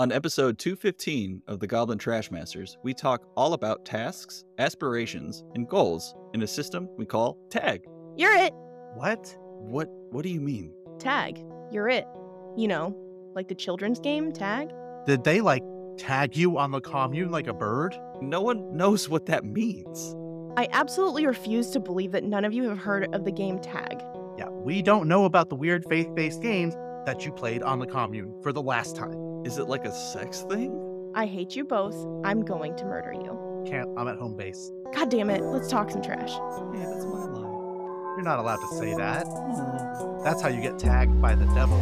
On episode 215 of the Goblin Trash Masters, we talk all about tasks, aspirations, and goals in a system we call TAG. You're it. What? What what do you mean? Tag. You're it. You know, like the children's game, tag. Did they like tag you on the commune like a bird? No one knows what that means. I absolutely refuse to believe that none of you have heard of the game tag. Yeah, we don't know about the weird faith based games that you played on the commune for the last time. Is it like a sex thing? I hate you both. I'm going to murder you. Can't, I'm at home base. God damn it. Let's talk some trash. Yeah, that's my line. You're not allowed to say that. That's how you get tagged by the devil.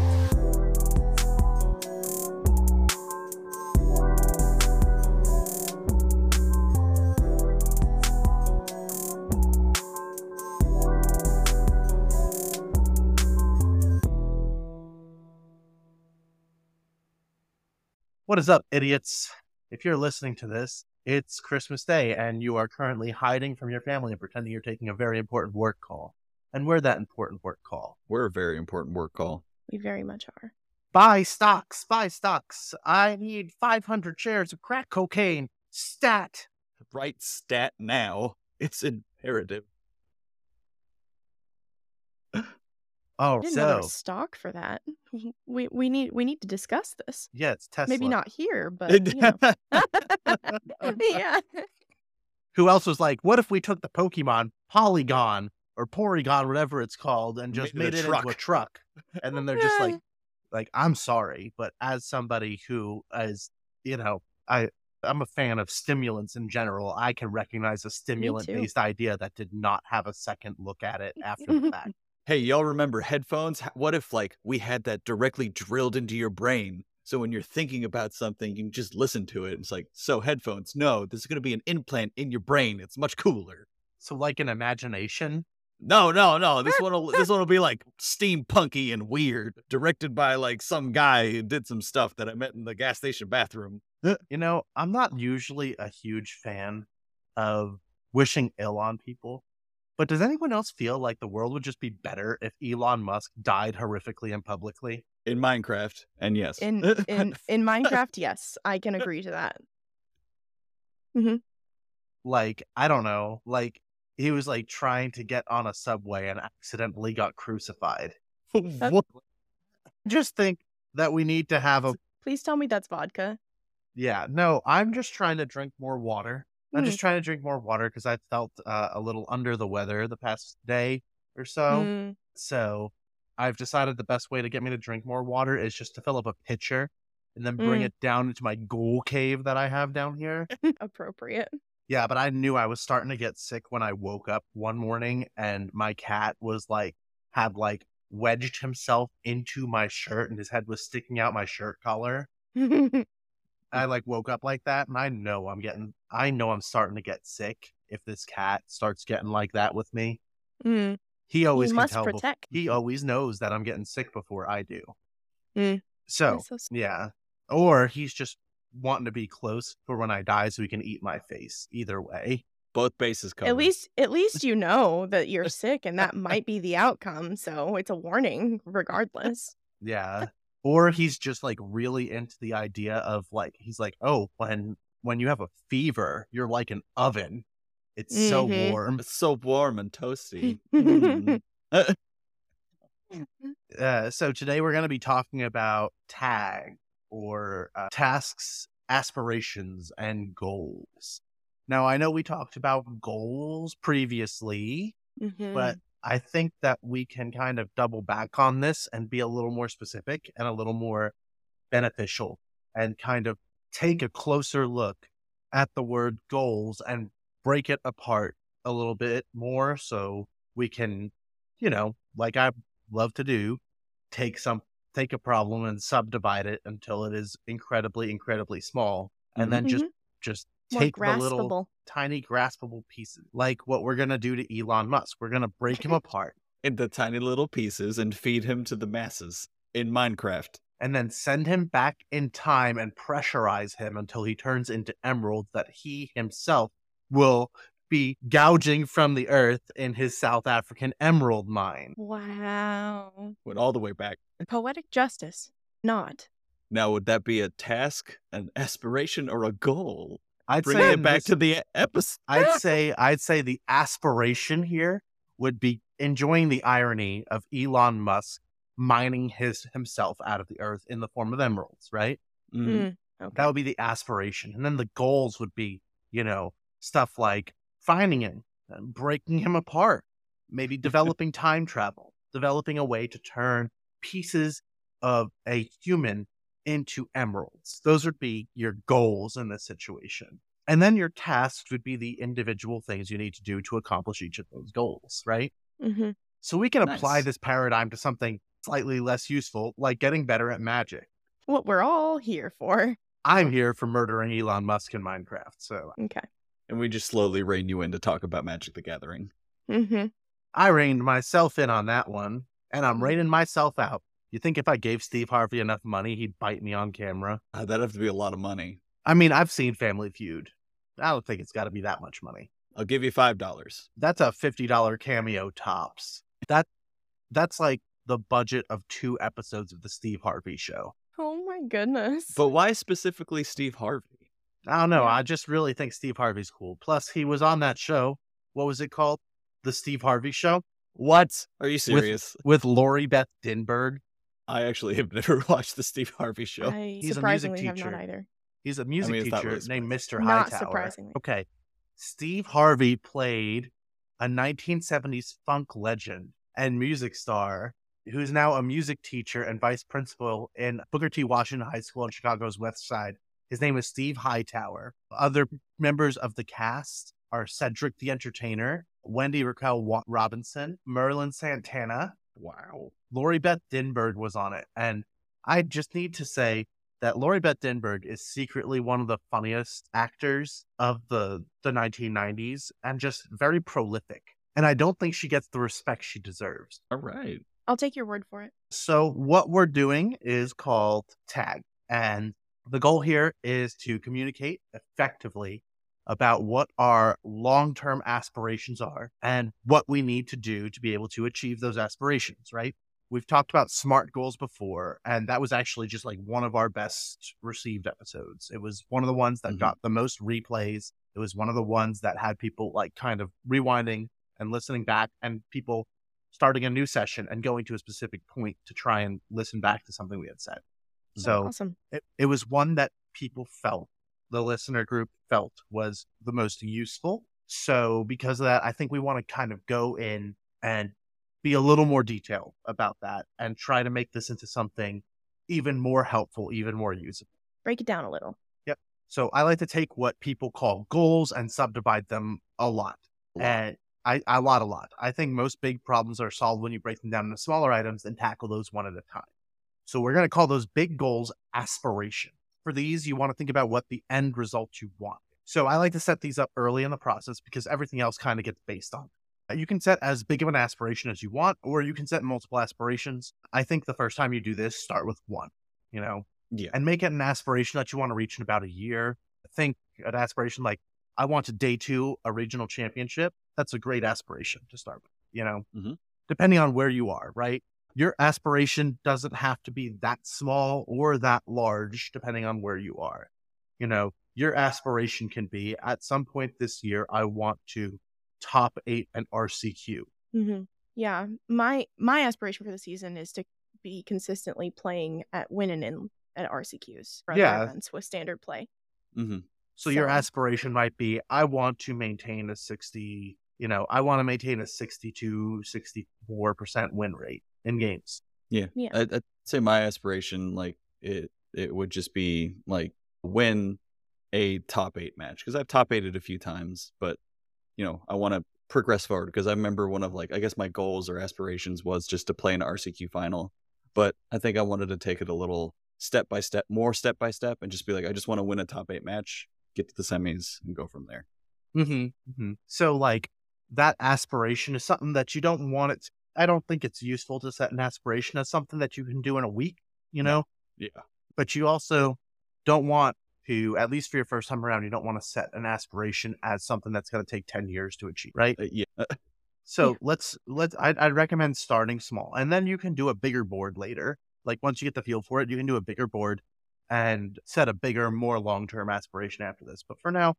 What is up, idiots? If you're listening to this, it's Christmas Day and you are currently hiding from your family and pretending you're taking a very important work call. And we're that important work call. We're a very important work call. We very much are. Buy stocks, buy stocks. I need 500 shares of crack cocaine. Stat. Right stat now. It's imperative. Oh, I didn't so was stock for that. We we need we need to discuss this. yeah, it's Tesla. Maybe not here, but you know. yeah. Who else was like, what if we took the Pokemon Polygon or Porygon, whatever it's called, and just Made made it it a into a truck? And then they're just like, like I'm sorry, but as somebody who is, you know, I I'm a fan of stimulants in general. I can recognize a stimulant based idea that did not have a second look at it after the fact. Hey, y'all remember headphones? What if like we had that directly drilled into your brain? So when you're thinking about something, you can just listen to it. It's like, so headphones, no, this is gonna be an implant in your brain. It's much cooler. So like an imagination. No, no, no. This one will this one will be like steampunky and weird. Directed by like some guy who did some stuff that I met in the gas station bathroom. You know, I'm not usually a huge fan of wishing ill on people, but does anyone else feel like the world would just be better if Elon Musk died horrifically and publicly? In Minecraft. And yes. In in in Minecraft, yes, I can agree to that. Mm-hmm. Like, I don't know, like he was like trying to get on a subway and accidentally got crucified. what? Just think that we need to have a Please tell me that's vodka. yeah, no, I'm just trying to drink more water. I'm Mm. just trying to drink more water because I felt uh, a little under the weather the past day or so. Mm, So I've decided the best way to get me to drink more water is just to fill up a pitcher and then bring Mm. it down into my goal cave that I have down here. appropriate. yeah, but I knew I was starting to get sick when I woke up one morning and my cat was like, had like wedged himself into my shirt and his head was sticking out my shirt collar. I like woke up like that and I know I'm getting, I know I'm starting to get sick if this cat starts getting like that with me. Mm, He always you can must tell bef- protect. he always knows that I'm getting sick before I do. Mm. So, so yeah. Or he's just wanting to be close for when I die so he can eat my face. Either way. Both bases covered. At least at least you know that you're sick and that might be the outcome. So it's a warning regardless. Yeah. Or he's just like really into the idea of like he's like, "Oh, when when you have a fever, you're like an oven. It's so Mhm. warm." It's so warm and toasty. Mm. Uh, so today we're going to be talking about tag or uh, tasks, aspirations, and goals. Now, I know we talked about goals previously, Mhm. but I think that we can kind of double back on this and be a little more specific and a little more beneficial and kind of take a closer look at the word goals and break it apart a little bit more so we can, you know, like I love to do, take some take a problem and subdivide it until it is incredibly incredibly small and mm-hmm, then just mm-hmm. just More take the little tiny graspable pieces like what we're going to do to Elon Musk. We're going to break him apart into tiny little pieces and feed him to the masses in Minecraft. and then send him back in time and pressurize him until he turns into emeralds that he himself will be gouging from the earth in his South African emerald mine. Wow. Went all the way back. Poetic justice. Not. Now, would that be a task, an aspiration, or a goal? I'd Bringing say it back this- to the episode. I'd say I'd say the aspiration here would be enjoying the irony of Elon Musk mining his himself out of the earth in the form of emeralds, right? Mhm. Mm, okay. That would be the aspiration. And then the goals would be, you know, stuff like finding him, and breaking him apart, maybe developing time travel, developing a way to turn pieces of a human into emeralds. Those would be your goals in this situation. And then your tasks would be the individual things you need to do to accomplish each of those goals, right? hmm So we can apply this paradigm to something slightly less useful, like getting better at magic. What we're all here for. I'm here for murdering Elon Musk in Minecraft. So Okay. And we just slowly rein you in to talk about Magic the Gathering. Mm-hmm. I reined myself in on that one, and. I'm reining myself out. You think if I gave Steve Harvey enough money, he'd bite me on camera? Uh, that'd have to be a lot of money. I mean, I've seen Family Feud. I don't think it's got to be that much money. I'll give you five dollars. That's a $50 cameo tops. That That's like the budget of two episodes of the Steve Harvey show. Oh my goodness. But why specifically Steve Harvey? I don't know. Yeah. I just really think Steve Harvey's cool. Plus, he was on that show. What was it called? The Steve Harvey Show What? Are you serious? with Lori Beth Denberg. I actually have never watched the Steve Harvey show. I He's a music surprisingly have teacher. not either. He's a music mean, it's not teacher really named Mr. Not Hightower. surprisingly. Okay. Steve Harvey played a 1970s funk legend and music star who's now a music teacher and vice principal in Booker T. Washington High School in Chicago's West Side. His name is Steve Hightower. Other members of the cast are Cedric the Entertainer, Wendy Raquel Robinson, Merlin Santana, Wow. Lori Beth Denberg was on it. And I just need to say that Lori Beth Denberg is secretly one of the funniest actors of the, the 1990s and just very prolific. And I don't think she gets the respect she deserves. All right. I'll take your word for it. So, what we're doing is called tag. And the goal here is to communicate effectively about what our long term aspirations are and what we need to do to be able to achieve those aspirations, right? We've talked about SMART goals before, and that was actually just like one of our best received episodes. It was one of the ones that Mhm. got the most replays. It was one of the ones that had people like kind of rewinding and listening back, and people starting a new session and going to a specific point to try and listen back to something we had said. So awesome. it, it was one that people felt, the listener group felt was the most useful. So because of that, I think we want to kind of go in and be a little more detailed about that and try to make this into something even more helpful, even more usable. Break it down a little. Yep. So I like to take what people call goals and subdivide them a lot. And I, a lot, a lot. I think most big problems are solved when you break them down into smaller items and tackle those one at a time. So we're going to call those big goals aspiration. For these, you want to think about what the end result you want. So I like to set these up early in the process because everything else kind of gets based on. it. You can set as big of an aspiration as you want, or you can set multiple aspirations. I think the first time you do this, start with one, you know, Yeah. and make it an aspiration that you want to reach in about a year. Think an aspiration like, I want to day two a regional championship. That's a great aspiration to start with, you know, Mhm. depending on where you are, right? Your aspiration doesn't have to be that small or that large, depending on where you are. You know, your aspiration can be at some point this year, I want to top eight an RCQ. hmm Yeah, my my aspiration for the season is to be consistently playing at winning in at RCQs for Yeah. events with standard play. hmm So your aspiration might be, I want to maintain a 60, you know, I want to maintain a 62, 64% win rate in games. Yeah. Yeah. I'd, I'd say my aspiration, like it, it would just be like win a top eight match because I've top eighted a few times, but you know I want to progress forward because I remember one of like I guess my goals or aspirations was just to play an RCQ final, but I think I wanted to take it a little step by step, more step by step, and just be like I just want to win a top eight match, get to the semis, and go from there. Mm-hmm. So like that aspiration is something that you don't want it. I don't think it's useful to set an aspiration as something that you can do in a week, you know, Yeah. but you also don't want to, at least for your first time around, you don't want to set an aspiration as something that's going to take 10 years to achieve, right? Uh, yeah. So Yeah. let's let's I'd, I'd recommend starting small, and then you can do a bigger board later. Like once you get the feel for it, you can do a bigger board and set a bigger, more long term aspiration after this. But for now,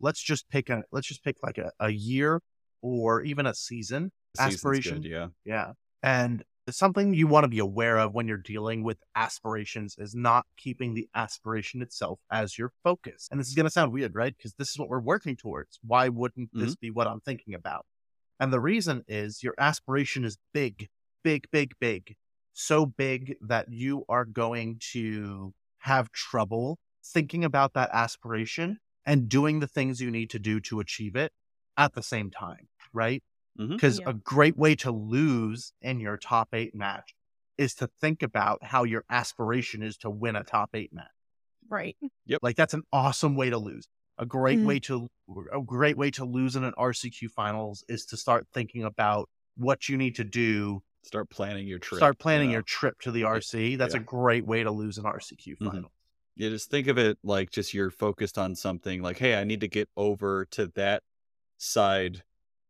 let's just pick a let's just pick like a, a year or even a season aspiration. good, yeah. Yeah. And something you want to be aware of when you're dealing with aspirations is not keeping the aspiration itself as your focus. And this is going to sound weird, right? Because this is what we're working towards. Why wouldn't this mm-hmm. be what I'm thinking about? And the reason is your aspiration is big, big, big, big. So big that you are going to have trouble thinking about that aspiration and doing the things you need to do to achieve it at the same time, right? Because Yeah. a great way to lose in your top eight match is to think about how your aspiration is to win a top eight match. Right. Yep. Like that's an awesome way to lose. A great Mhm. way to a great way to lose in an RCQ finals is to start thinking about what you need to do. Start planning your trip. start planning you know? your trip to the RC. That's a great way to lose an RCQ Mhm. final. Yeah, just think of it like just you're focused on something like, hey, I need to get over to that side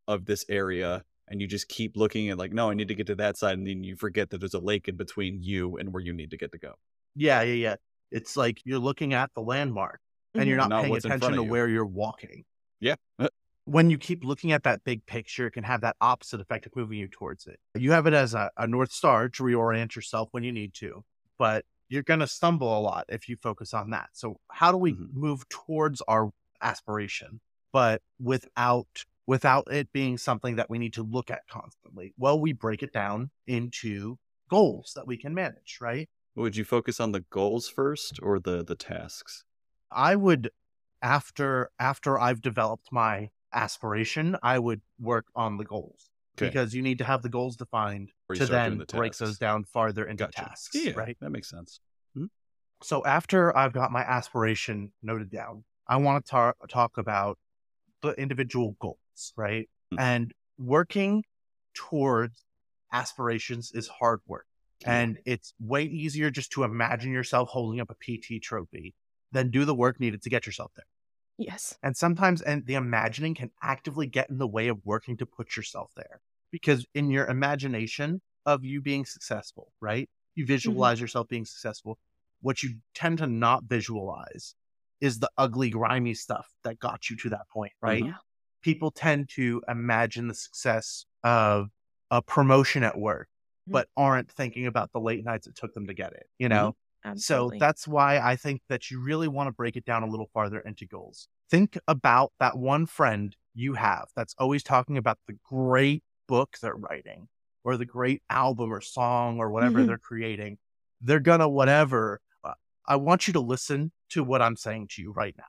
of this area. And you just keep looking at like, no, I need to get to that side. And then you forget that there's a lake in between you and where you need to get to go. Yeah, yeah, yeah. It's like you're looking at the landmark and you're Mhm. not, Not paying what's in front attention to you. where you're walking. Yeah. When you keep looking at that big picture, it can have that opposite effect of moving you towards it. You have it as a, a North Star to reorient yourself when you need to, but you're going to stumble a lot if you focus on that. So, how do we Mhm. move towards our aspiration, but without without it being something that we need to look at constantly? Well, we break it down into goals that we can manage, right? Would you focus on the goals first or the the tasks? I would after after I've developed my aspiration, I would work on the goals Okay. because you need to have the goals defined to then the break those down farther into Gotcha. tasks, Yeah, right? That makes sense. Hmm? So after I've got my aspiration noted down, I want to tar- talk about the individual goals, right? Hmm. And working towards aspirations is hard work. And it's way easier just to imagine yourself holding up a PT trophy than do the work needed to get yourself there. Yes. And sometimes and the imagining can actively get in the way of working to put yourself there. Because in your imagination of you being successful, right? You visualize yourself being successful. What you tend to not visualize is the ugly, grimy stuff that got you to that point, right? Mhm. People tend to imagine the success of a promotion at work, Mhm. but aren't thinking about the late nights it took them to get it, you know? Absolutely. So that's why I think that you really want to break it down a little farther into goals. Think about that one friend you have that's always talking about the great book they're writing or the great album or song or whatever Mhm. they're creating. They're gonna whatever. Uh, I want you to listen to what I'm saying to you right now.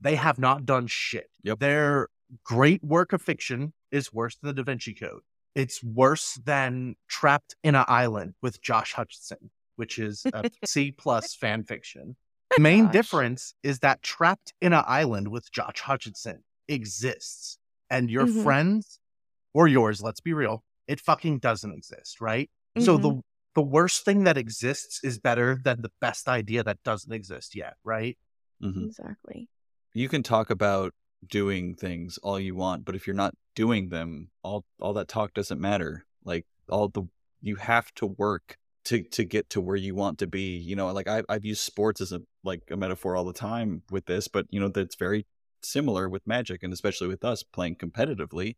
They have not done shit. Yep. Their great work of fiction is worse than the Da Vinci Code. It's worse than Trapped in an Island with Josh Hutcherson, which is a C plus fan fiction. The main Gosh. difference is that Trapped in an Island with Josh Hutcherson exists, and your Mhm. friends or yours, let's be real, it fucking doesn't exist, right? So Mhm. the the worst thing that exists is better than the best idea that doesn't exist yet, right? Mhm. exactly. You can talk about doing things all you want, but if you're not doing them, all all that talk doesn't matter. Like all the you have to work to to get to where you want to be. You know, like I I've used sports as a like a metaphor all the time with this, but you know that's very similar with Magic and especially with us playing competitively.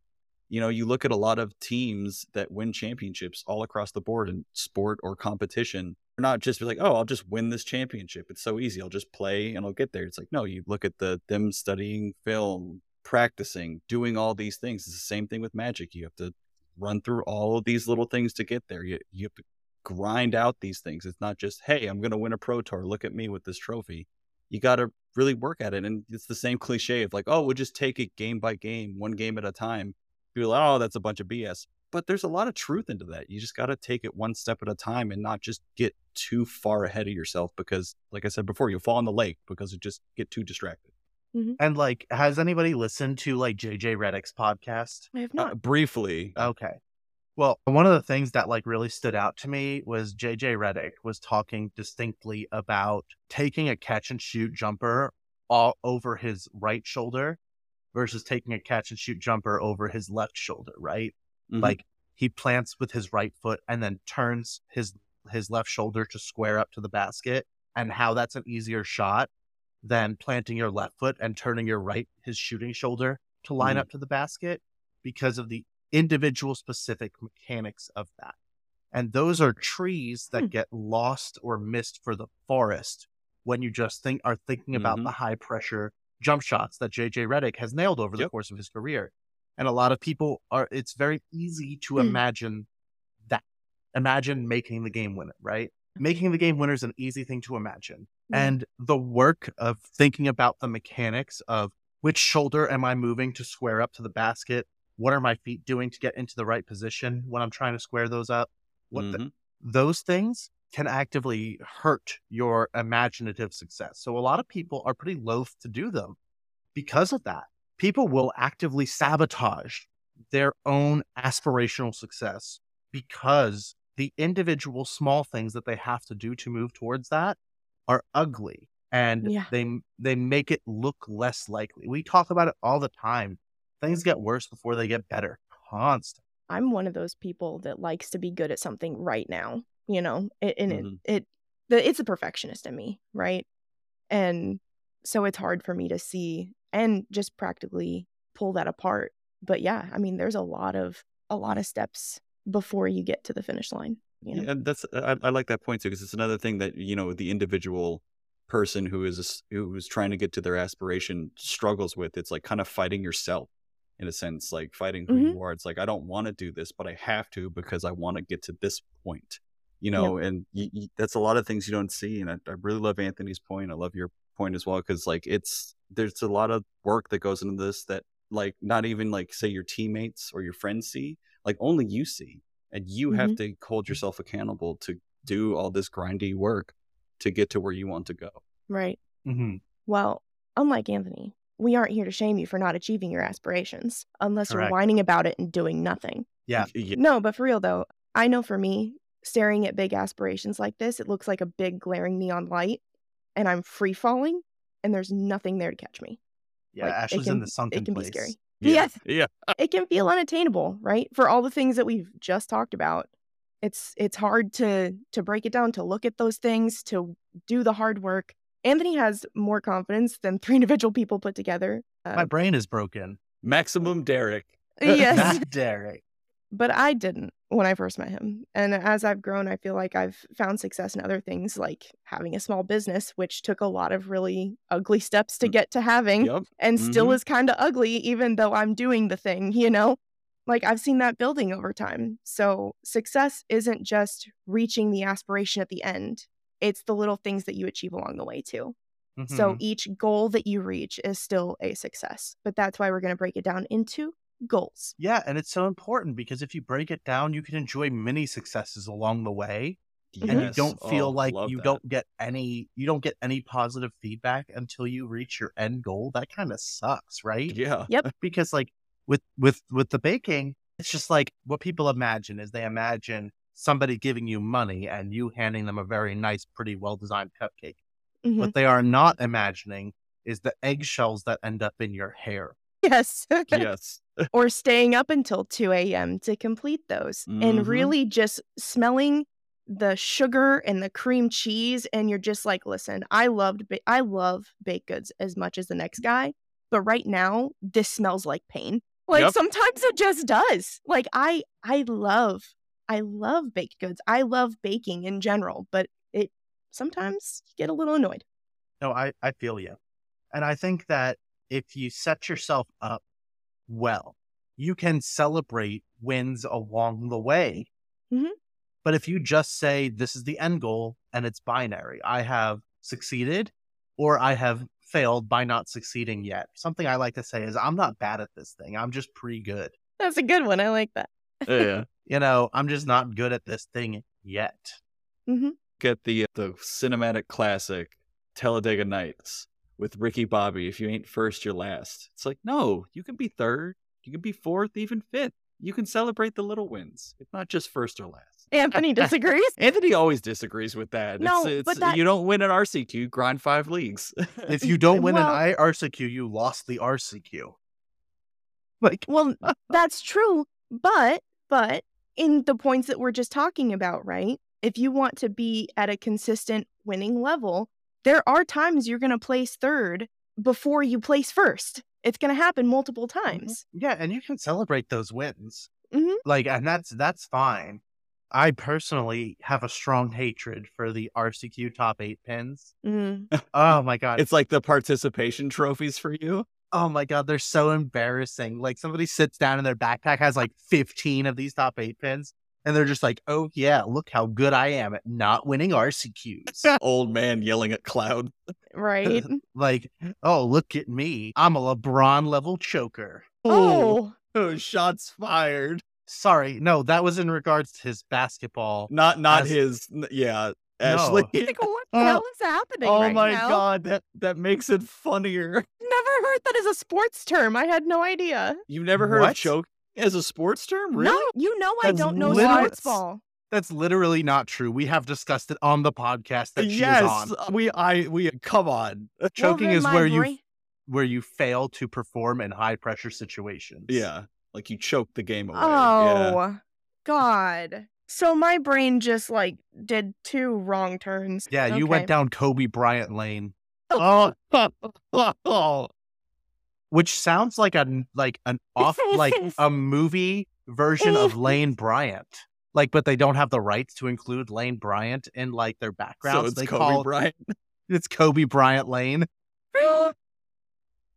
You know, you look at a lot of teams that win championships all across the board in sport or competition. They're not just like, oh, I'll just win this championship. It's so easy. I'll just play and I'll get there. It's like, no, you look at the them studying film, practicing, doing all these things. It's the same thing with magic. You have to run through all of these little things to get there. You you have to grind out these things. It's not just, hey, I'm gonna win a pro tour. Look at me with this trophy. You gotta really work at it. And it's the same cliche of like, oh, we'll just take it game by game, one game at a time. People are like, oh, that's a bunch of BS. But there's a lot of truth into that. You just got to take it one step at a time and not just get too far ahead of yourself because, like I said before, you'll fall in the lake because you just get too distracted. And like, has anybody listened to like JJ Redick's podcast? I have Uh, briefly, Okay. Well, one of the things that like really stood out to me was JJ Reddick was talking distinctly about taking a catch and shoot jumper all over his right shoulder versus taking a catch and shoot jumper over his left shoulder, right? Mhm. Like he plants with his right foot and then turns his his left shoulder to square up to the basket and how that's an easier shot than planting your left foot and turning your right, his shooting shoulder, to line Mhm. up to the basket because of the individual specific mechanics of that. And those are trees that Hmm. get lost or missed for the forest when you just think are thinking about Mhm. the high pressure jump shots that JJ Redick has nailed over the Yep. course of his career. And a lot of people are it's very easy to Hmm. imagine that. Imagine making the game winner, right? Making the game winner is an easy thing to imagine. Yeah. And the work of thinking about the mechanics of which shoulder am I moving to square up to the basket? What are my feet doing to get into the right position when I'm trying to square those up? What the- Mhm. those things can actively hurt your imaginative success. So a lot of people are pretty loath to do them because of that. People will actively sabotage their own aspirational success because the individual small things that they have to do to move towards that are ugly and Yeah. they they make it look less likely. We talk about it all the time. Things get worse before they get better. Constant. I'm one of those people that likes to be good at something right now, you know, it, and Mhm. it, it, the, it's a perfectionist in me, right? And so it's hard for me to see and just practically pull that apart. But yeah, I mean, there's a lot of, a lot of steps before you get to the finish line, you know? Yeah, that's I, I like that point too because it's another thing that you know the individual person who is who's trying to get to their aspiration struggles with. It's like kind of fighting yourself in a sense, like fighting who Mhm. you are. It's like I don't want to do this, but I have to because I want to get to this point. You know, and y y that's a lot of things you don't see. And I, I really love Anthony's point. I love your point as well because like it's there's a lot of work that goes into this that like not even like say your teammates or your friends see, like only you see and you have to hold yourself accountable to do all this grindy work to get to where you want to go. Right. Mm-hmm. Well, unlike Anthony, we aren't here to shame you for not achieving your aspirations unless Correct. you're whining about it and doing nothing. Yeah. Yeah. No, but for real though, I know for me, staring at big aspirations like this, it looks like a big glaring neon light, and I'm free falling, and there's nothing there to catch me. Yeah. Like, it Ashley's in can- the sunken place. it can place. be scary. Yeah. Yes. Yeah. It can feel unattainable, right? For all the things that we've just talked about, it's it's hard to to break it down, to look at those things, to do the hard work. Anthony has more confidence than three individual people put together. My Uh, brain is broken. Maximum Derek. yes, Not Derek. but I didn't when I first met him. And as I've grown, I feel like I've found success in other things like having a small business, which took a lot of really ugly steps to Mm. get to having Yep. and still Mhm. is kind of ugly, even though I'm doing the thing, you know? Like I've seen that building over time. So success isn't just reaching the aspiration at the end, it's the little things that you achieve along the way, too. So Mhm. each goal that you reach is still a success. But that's why we're going to break it down into goals. yeah, and it's so important because if you break it down, you can enjoy many successes along the way, and you don't feel Oh, like you that. don't get any you don't get any positive feedback until you reach your end goal. That kind of sucks, right? Yeah. Yep. because like with with with the baking it's just like what people imagine is they imagine somebody giving you money and you handing them a very nice pretty well designed cupcake Mhm. what they are not imagining is the eggshells that end up in your hair Yes. yes. Or staying up until 2 a.m. to complete those Mhm. and really just smelling the sugar and the cream cheese and you're just like listen i loved ba- i love baked goods as much as the next guy but right now this smells like pain like Yep. sometimes it just does like i i love i love baked goods i love baking in general but it sometimes you get a little annoyed no i i feel you and i think that if you set yourself up well. You can celebrate wins along the way. Mhm. but if you just say this is the end goal and it's binary i have succeeded or i have failed by not succeeding yet something i like to say is i'm not bad at this thing. I'm just pretty good. That's a good one. I like that. Yeah. you know i'm just not good at this thing yet. Get the the cinematic classic Talladega Nights with Ricky Bobby. If you ain't first, you're last. It's like no, you can be third, you can be fourth, even fifth. You can celebrate the little wins. It's not just first or last. anthony disagrees Anthony always disagrees with that. No, it's, it's, but that- you don't win an RCQ, grind five leagues. if you don't win Well- an ircq you lost the rcq like Well, that's true, but but in the points that we're just talking about, right? If you want to be at a consistent winning level, there are times you're going to place third before you place first. It's going to happen multiple times. Yeah, and you can celebrate those wins. Mhm. Like, and that's that's fine. I personally have a strong hatred for the RCQ top eight pins. Mm. Oh my god! It's like the participation trophies for you. oh my god, they're so embarrassing. Like somebody sits down and their backpack has like fifteen of these top eight pins, and they're just like, "Oh yeah, look how good I am at not winning RCQs." Old man yelling at cloud. Right? like, oh look at me, I'm a LeBron level choker. oh, oh, oh, shots fired. Sorry, no, that was in regards to his basketball. Not not As- his. Yeah, Ashley. like, what the Oh. hell is happening Oh right my now? god, that that makes it funnier. Never heard that as a sports term. I had no idea. You've never heard of choke as a sports term, really? No, you know I That's don't know literally- sports ball. That's literally not true. We have discussed it on the podcast that she yes, is on. Uh, we I we come on. Choking Well, is my where you where you fail to perform in high pressure situations. Yeah, like you choke the game away. Oh, God. So my brain just like did two wrong turns. Yeah, you went down Kobe Bryant lane, Yeah. Oh, oh. Which sounds like a like an off like a movie version of Lane Bryant. Like, but they don't have the rights to include Lane Bryant in like their backgrounds. so it's they Kobe call Bryant. it's Kobe Bryant Lane.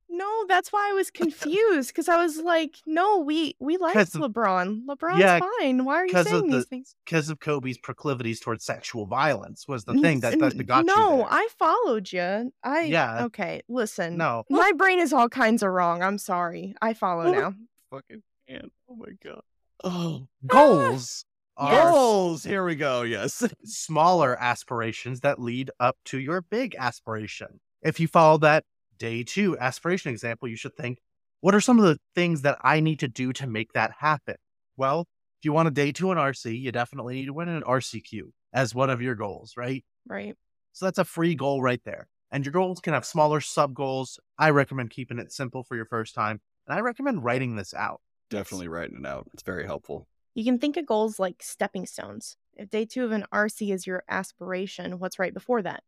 No, that's why I was confused because I was like, no, we we like LeBron. LeBron's Yeah, fine. Why are you saying the- these things? because of Kobe's proclivities towards sexual violence was the thing that, that got no, you. there. I followed you. I Yeah. Okay, listen. no. My brain is all kinds of wrong. I'm sorry. I follow oh, now. Fucking man. Oh my god. Oh, ah, Goals Yes. goals. Here we go. Yes. smaller aspirations that lead up to your big aspiration. If you follow that day two aspiration example, you should think, what are some of the things that I need to do to make that happen? Well, if you want a day two in RC, you definitely need to win an RCQ as one of your goals, right? Right. So that's a free goal right there. And your goals can have smaller sub goals. I recommend keeping it simple for your first time. And I recommend writing this out. Definitely writing it out. It's very helpful. You can think of goals like stepping stones. If day two of an RC is your aspiration, what's right before that?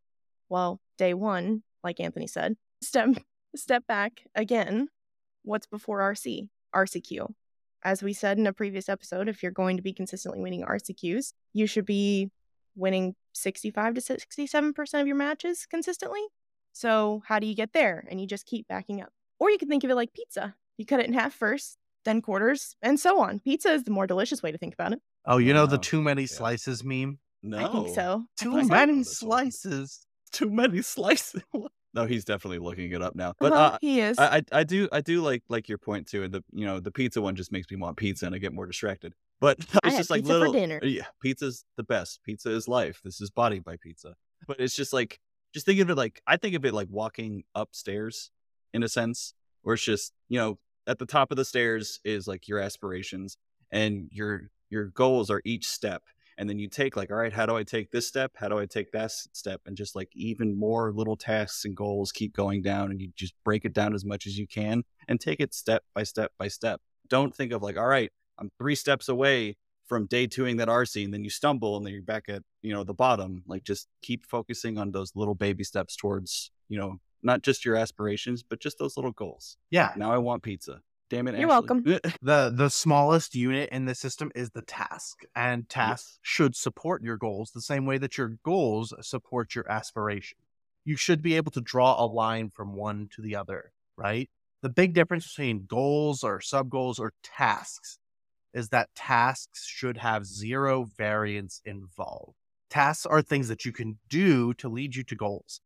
Well, day one, like Anthony said, step step back again. What's before RC? RCQ. As we said in a previous episode, if you're going to be consistently winning RCQs, you should be winning 65 to 67% of your matches consistently. So, how do you get there? And you just keep backing up. Or you can think of it like pizza. You cut it in half first, then quarters, and so on. Pizza is the more delicious way to think about it. Oh, you know the too many Yeah. slices meme? No. I think so. Too think many This one. slices. Too many slices. no, he's definitely looking it up now. But uh, he is. I, I I do I do like like your point too. And the you know the pizza one just makes me want pizza and I get more distracted. But it's I just like little dinner. yeah, pizza's the best. Pizza is life. This is body by pizza. But it's just like just think of it like I think of it like walking upstairs in a sense, where it's just you know at the top of the stairs is like your aspirations and your your goals are each step and then you take like all right how do i take this step? How do i take that step? And just like even more little tasks and goals keep going down and you just break it down as much as you can and take it step by step by step. Don't think of like all right i'm three steps away from day twoing that rc and then you stumble and then you're back at you know the bottom. Like just keep focusing on those little baby steps towards you know not just your aspirations but just those little goals. Yeah. now i want pizza damn it You're Ashley. welcome. The the smallest unit in the system is the task. And tasks Yes. should support your goals the same way that your goals support your aspiration. You should be able to draw a line from one to the other, right? The big difference between goals or sub goals or tasks is that tasks should have zero variance involved. Tasks are things that you can do to lead you to goals.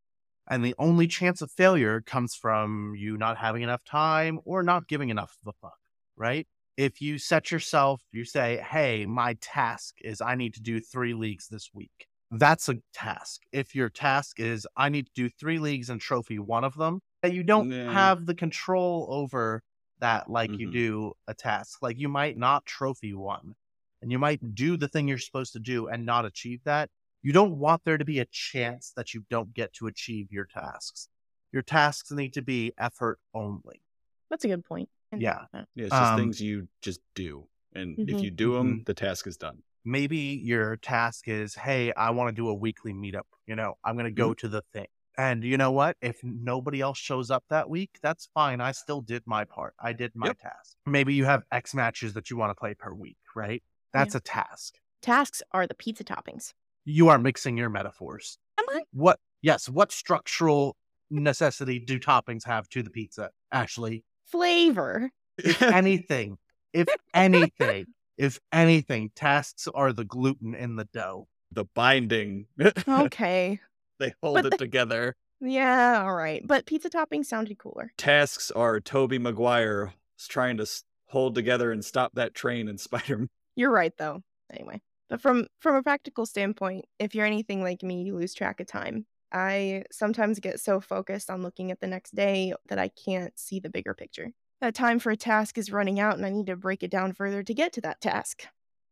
And the only chance of failure comes from you not having enough time or not giving enough of a fuck, right? If you set yourself, you say, hey, my task is I need to do three leagues this week. That's a task. If your task is I need to do three leagues and trophy one of them, that you don't Nah. have the control over that like you Mhm. do a task. Like you might not trophy one and you might do the thing you're supposed to do and not achieve that. You don't want there to be a chance that you don't get to achieve your tasks. Your tasks need to be effort only. That's a good point. Yeah. think about that. Yeah, it's just Um, things you just do, and if Mhm. you do them, Mhm. the task is done. maybe your task is, hey, I want to do a weekly meetup. You know, I'm going to go to the thing. And you know what? If nobody else shows up that week, that's fine. I still did my part. I did my Yep. task. Maybe you have X matches that you want to play per week, right? That's a task. Tasks are the pizza toppings. You are mixing your metaphors. Am I? What, yes, what structural necessity do toppings have to the pizza? Ashley, Flavor. if anything, if anything, if anything, tasks are the gluten in the dough. the binding. Okay. they hold But it the- together. yeah, all right. But pizza toppings sounded cooler. Tasks are Tobey Maguire trying to hold together and stop that train in Spider-Man. You're right though. Anyway, but from from a practical standpoint, if you're anything like me, you lose track of time. I sometimes get so focused on looking at the next day that I can't see the bigger picture. That time for a task is running out and I need to break it down further to get to that task.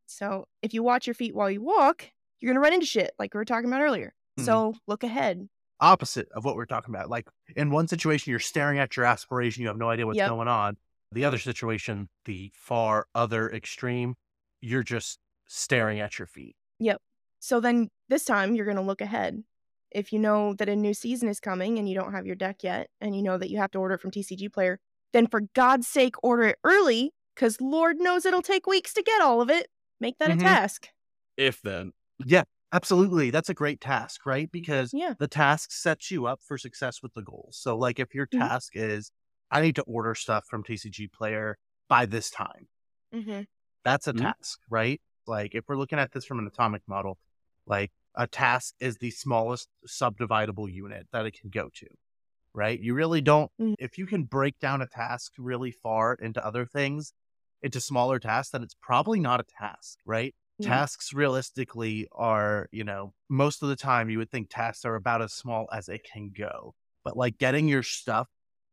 So, if you watch your feet while you walk, you're going to run into shit like we were talking about earlier. Mhm. So, look ahead. Opposite of what we're talking about. Like in one situation, you're staring at your aspiration, you have no idea what's Yep. going on. The other situation, the far other extreme, you're just staring at your feet. Yep. So then this time you're going to look ahead. If you know that a new season is coming and you don't have your deck yet, and you know that you have to order it from TCG Player, then for God's sake, order it early because Lord knows it'll take weeks to get all of it. Make that Mhm. a task. If then. Yeah, absolutely. That's a great task, right? Because Yeah. the task sets you up for success with the goals. So, like, if your Mhm. task is, I need to order stuff from TCG Player by this time, Mm-hmm. that's a Mhm. task, right? Like, if we're looking at this from an atomic model, like, a task is the smallest subdividable unit that it can go to, right? You really don't, Mm. if you can break down a task really far into other things, into smaller tasks, then it's probably not a task, right? Yeah. tasks realistically are, you know, most of the time you would think tasks are about as small as it can go. But like getting your stuff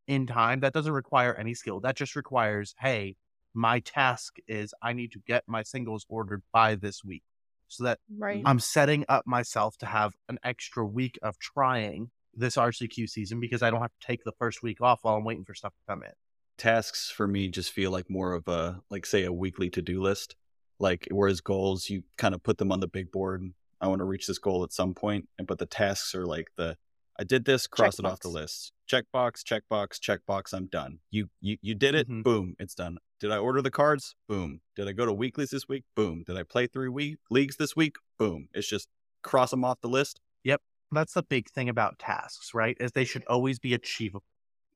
in time, that doesn't require any skill. That just requires, hey, my task is I need to get my singles ordered by this week. So that Right. I'm setting up myself to have an extra week of trying this RCQ season because I don't have to take the first week off while I'm waiting for stuff to come in. tasks for me just feel like more of a like say a weekly to-do list like whereas goals you kind of put them on the big board i want to reach this goal at some point and but the tasks are like the i did this cross it off the list checkbox checkbox checkbox i'm done you you you did it Mhm. boom it's done did i order the cards boom did i go to weeklies this week boom did i play three week leagues this week boom it's just cross them off the list Yep. That's the big thing about tasks, right? Is they should always be achievable.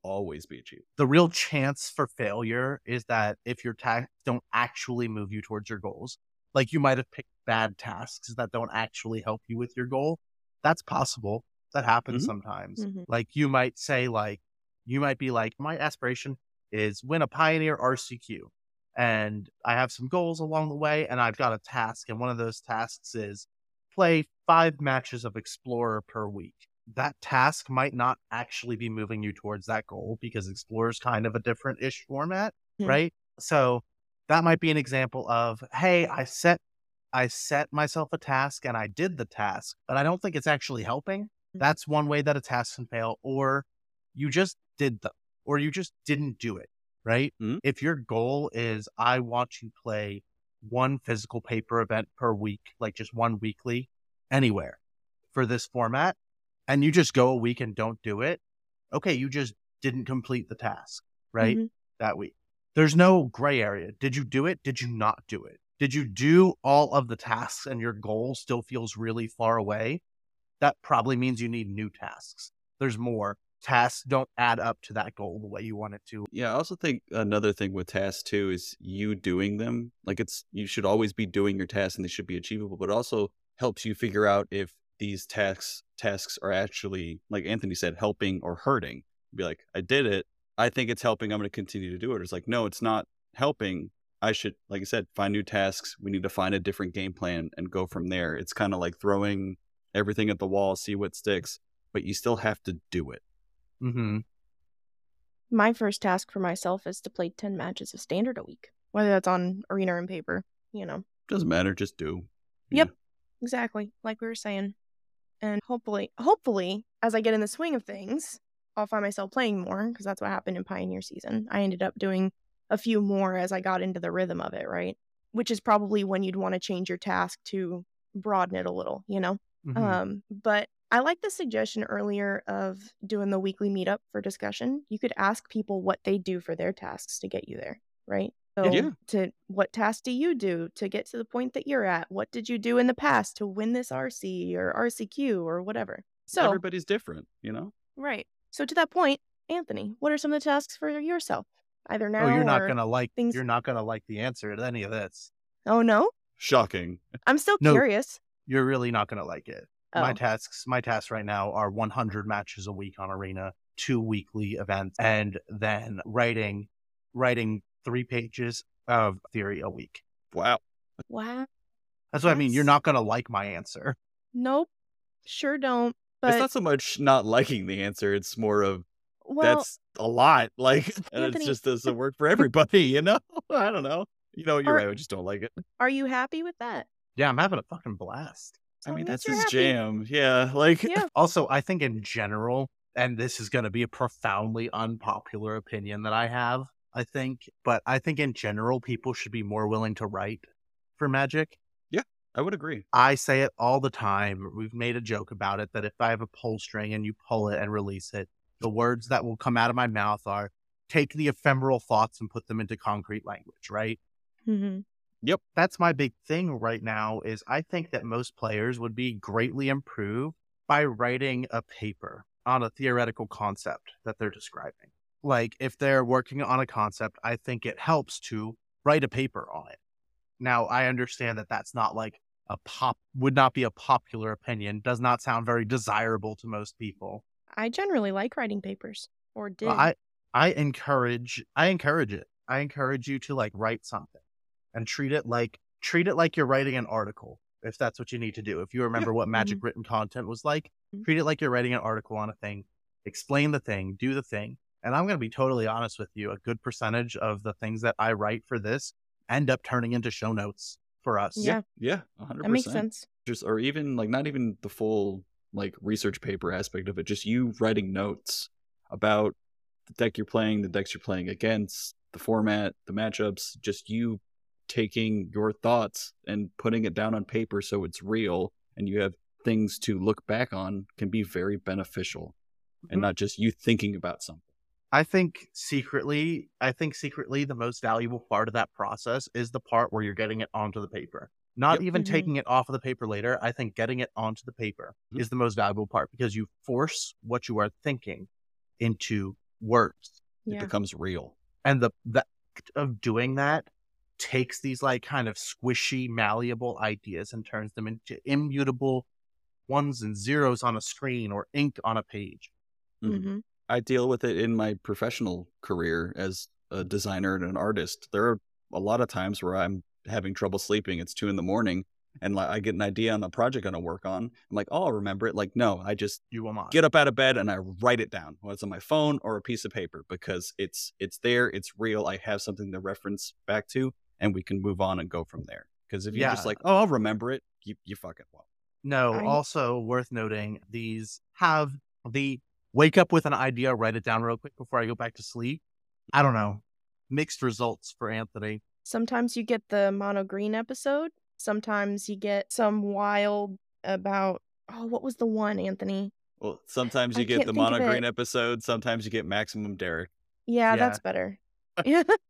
always be achieved the real chance for failure is that if your tasks don't actually move you towards your goals, like you might have picked bad tasks that don't actually help you with your goal. That's possible. That happens Mhm. sometimes. Mhm. Like you might say, like, you might be like, my aspiration is win a Pioneer RCQ. And I have some goals along the way, and I've got a task. And one of those tasks is play five matches of Explorer per week that task might not actually be moving you towards that goal because Explorer is kind of a different ish format, Hmm. right? So that might be an example of, hey, I set I set myself a task and I did the task, but I don't think it's actually helping. Hmm. That's one way that a task can fail, or you just did them, or you just didn't do it, right? Mhm. If your goal is I want to play one physical paper event per week, like just one weekly, anywhere for this format, and you just go a week and don't do it, okay, you just didn't complete the task, right? Mhm. That week. There's no gray area. Did you do it? Did you not do it? Did you do all of the tasks and your goal still feels really far away? That probably means you need new tasks. There's more. Tasks don't add up to that goal the way you want it to. Yeah, I also think another thing with tasks too is you doing them. Like it's you should always be doing your tasks and they should be achievable, but also helps you figure out if these tasks tasks are actually like Anthony said, helping or hurting. Be like, I did it. I think it's helping. I'm going to continue to do it. It's like, no, it's not helping. I should, like I said, find new tasks. We need to find a different game plan and go from there. It's kind of like throwing everything at the wall, see what sticks, but you still have to do it. Mm-hmm. My first task for myself is to play 10 matches of standard a week, whether that's on arena or in paper, you know. Doesn't matter. Just do. Yep. Exactly, like we were saying. And hopefully, hopefully, as I get in the swing of things, I'll find myself playing more because that's what happened in Pioneer season. I ended up doing a few more as I got into the rhythm of it, right? which is probably when you'd want to change your task to broaden it a little, you know? Mhm. Um, but I like the suggestion earlier of doing the weekly meetup for discussion. You could ask people what they do for their tasks to get you there, right? So Yeah. to what task do you do to get to the point that you're at? What did you do in the past to win this RC or RCQ or whatever? So Everybody's different, you know? right. So to that point, Anthony, what are some of the tasks for yourself? Either now oh, you're not gonna like things- you're not gonna like the answer to any of this. Oh no? Shocking. I'm still No. curious. You're really not gonna like it. Oh. My tasks, my tasks right now are 100 matches a week on Arena, two weekly events, and then writing, writing three pages of theory a week. Wow. wow. That's what I mean. You're not gonna like my answer. Nope. Sure don't. But it's not so much not liking the answer, it's more of well, that's a lot. Like and Anthony- it just doesn't work for everybody, you know? I don't know. You know, you're Are- right. I just don't like it. are you happy with that? Yeah, I'm having a fucking blast. I mean, that's his happy. jam. Yeah. Like Yeah. Also, I think in general, and this is going to be a profoundly unpopular opinion that I have, I think, but I think in general, people should be more willing to write for Magic. Yeah, I would agree. I say it all the time. We've made a joke about it that if I have a pull string and you pull it and release it, the words that will come out of my mouth are take the ephemeral thoughts and put them into concrete language, right? Mm-hmm. That's my big thing right now is I think that most players would be greatly improved by writing a paper on a theoretical concept that they're describing. Like if they're working on a concept, I think it helps to write a paper on it. Now, I understand that that's not like a pop would not be a popular opinion, does not sound very desirable to most people. I generally like writing papers, or did. But I I encourage I encourage it. I encourage you to like write something and treat it like treat it like you're writing an article if that's what you need to do. If you remember what magic written content was like, Mhm. treat it like you're writing an article on a thing. Explain the thing, do the thing. And I'm going to be totally honest with you, a good percentage of the things that I write for this end up turning into show notes for us. Yeah. Yeah. 100%. that makes sense. Just or even like not even the full like research paper aspect of it, just you writing notes about the deck you're playing, the decks you're playing against, the format, the matchups, just you taking your thoughts and putting it down on paper so it's real and you have things to look back on can be very beneficial and Mhm. not just you thinking about something. I think secretly, I think secretly the most valuable part of that process is the part where you're getting it onto the paper. Not Yep. even Mhm. taking it off of the paper later. I think getting it onto the paper Mhm. is the most valuable part because you force what you are thinking into words. It becomes real. And the, the act of doing that takes these like kind of squishy, malleable ideas and turns them into immutable ones and zeros on a screen or ink on a page. Mhm. hmm I deal with it in my professional career as a designer and an artist. There are a lot of times where I'm having trouble sleeping. It's two in the morning, and like I get an idea on the project I'm gonna work on. I'm like, oh, I'll remember it. Like, no, I just You will not. get up out of bed and I write it down, whether it's on my phone or a piece of paper, because it's it's there, it's real. I have something to reference back to, and we can move on and go from there. Because if you're just like, oh, I'll remember it, you you fucking won't. No, I- also worth noting, these have the wake up with an idea, write it down real quick before I go back to sleep. I don't know. Mixed results for Anthony. Sometimes you get the mono green episode. Sometimes you get some wild about. Oh, what was the one, Anthony? Well, sometimes I you get the mono green episode. Sometimes you get maximum Derek. Yeah, Yeah. that's better. Yeah.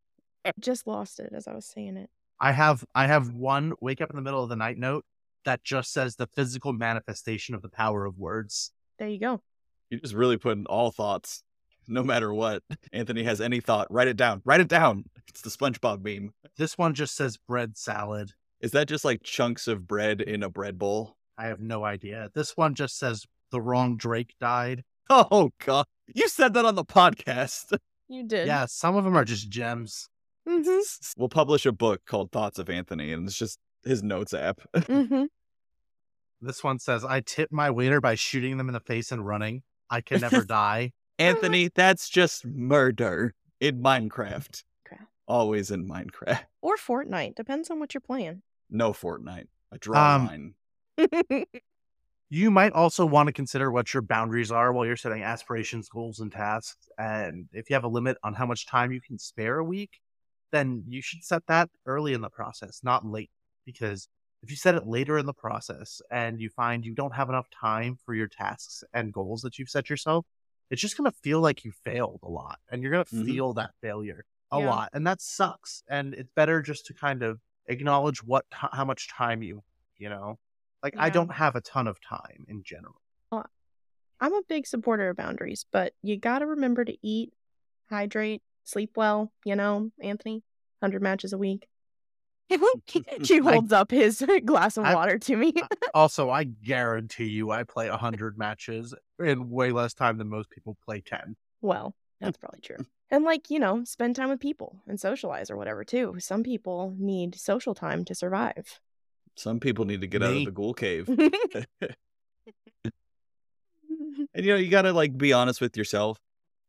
Just lost it as I was saying it. I have I have one wake up in the middle of the night note that just says the physical manifestation of the power of words. There you go. You just really put in all thoughts, no matter what. Anthony has any thought, write it down. Write it down. It's the SpongeBob meme. This one just says bread salad. Is that just like chunks of bread in a bread bowl? I have no idea. This one just says the wrong Drake died. Oh God! You said that on the podcast. You did. Yeah, some of them are just gems. Hmm We'll publish a book called Thoughts of Anthony, and it's just his notes app. hmm This one says I tip my waiter by shooting them in the face and running. I can never die. Anthony, that's just murder in Minecraft. Crap. Always in Minecraft. Or Fortnite. Depends on what you're playing. No Fortnite. I draw Um, a line. You might also want to consider what your boundaries are while you're setting aspirations, goals, and tasks. And if you have a limit on how much time you can spare a week, then you should set that early in the process, not late. Because if you set it later in the process and you find you don't have enough time for your tasks and goals that you've set yourself, it's just going to feel like you failed a lot and you're going to Mhm. feel that failure a Yeah. lot. And that sucks. And it's better just to kind of acknowledge what, t- how much time you, you know, like I don't have a ton of time in general. I'm a big supporter of boundaries, but you got to remember to eat, hydrate, sleep well, you know, Anthony, 100 matches a week. she holds up his uh, glass of I- water to me. Also, I guarantee you I play 100 matches in way less time than most people play 10. well, that's probably true. And like, you know, spend time with people and socialize or whatever too. Some people need social time to survive. Some people need to get out of the ghoul cave. And you know, you gotta like be honest with yourself